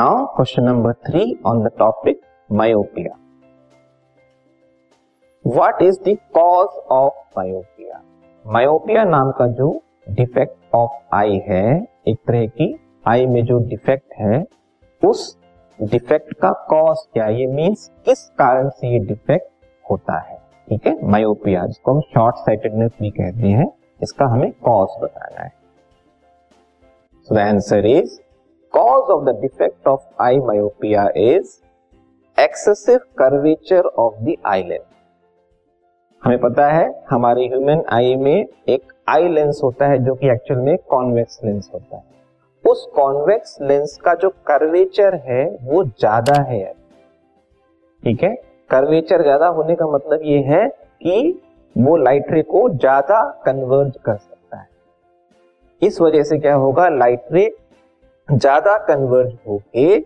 Now question number three on the topic myopia what is the cause of myopia myopia नाम का जो defect of आई है, एक तरह की आई में जो डिफेक्ट है, उस डिफेक्ट का कॉज क्या ये मीन्स किस कारण से ये डिफेक्ट होता है? ठीक है? मायोपिया जिसको हम शॉर्ट साइटेडनेस भी कहते हैं, इसका हमें कॉज बताना है। So the answer is cause of the defect of eye myopia is excessive curvature of the eye lens हमें पता है, हमारे ह्यूमन आई में एक आई लेंस होता है जो कि एक्चुअल में कॉन्वेक्स लेंस होता है। उस कॉन्वेक्स लेंस का जो कर्वेचर है, वो ज़्यादा है। ठीक है? कर्वेचर ज़्यादा होने का मतलब ये है कि वो लाइट रे को ज़्यादा कन्वर्ज कर सकता है। इस वजह से क्या होगा? लाइट रे ज़्यादा कन्वर्ज होके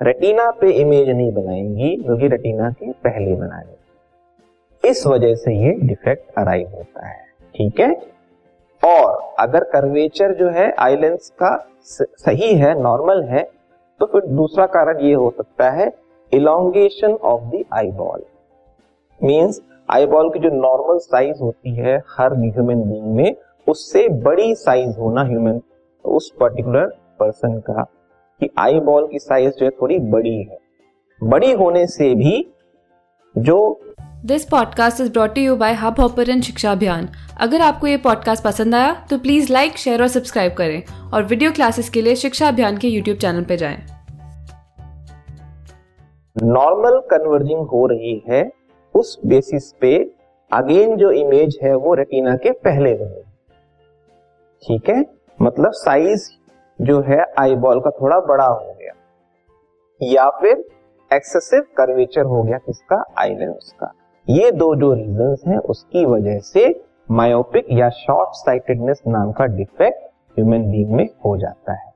रेटिना पे इमेज नहीं बनाएँगी बल्कि रेटिना के पहले बनाएँगे इस वजह से ये डिफेक्ट अराइव होता है, ठीक है? और अगर कर्वेचर जो है आईलेंस का सही है नॉर्मल है तो फिर दूसरा कारण ये हो सकता है elongation of the eye ball means की जो नॉर्मल साइज़ होती है, हर ह्यूमन बींग में, उससे बड़ी साइज़ होना ह्यूमन उस पर्टिकुलर पर्सन का कि आई बॉल की साइज़ जो है थोड़ी बड़ी है। बड़ी होने से भी जो this podcast is brought you by Hubhopper Shiksha Abhiyan अगर आपको ये पॉडकास्ट पसंद आया तो प्लीज़ लाइक शेयर और सब्सक्राइब करें और वीडियो क्लासेस के लिए शिक्षा अभियान के यूट्यूब चैनल पर जाएँ। नॉर्मल कन्वर्जिंग हो रही है उस बेसिस पे अगेन जो इमेज है वो रेटिना के पहले बने। ठीक है? मतलब साइज़ जो है आई बॉल का थोड़ा बड़ा हो गया। या फिर एक्सेसिव कर्वेचर हो गया किसका? आई लेंस का। ये दो जो रीजन हैं, उसकी वजह से मायोपिक या शॉर्ट साइटेडनेस नाम का डिफेक्ट ह्यूमन बींग में हो जाता है।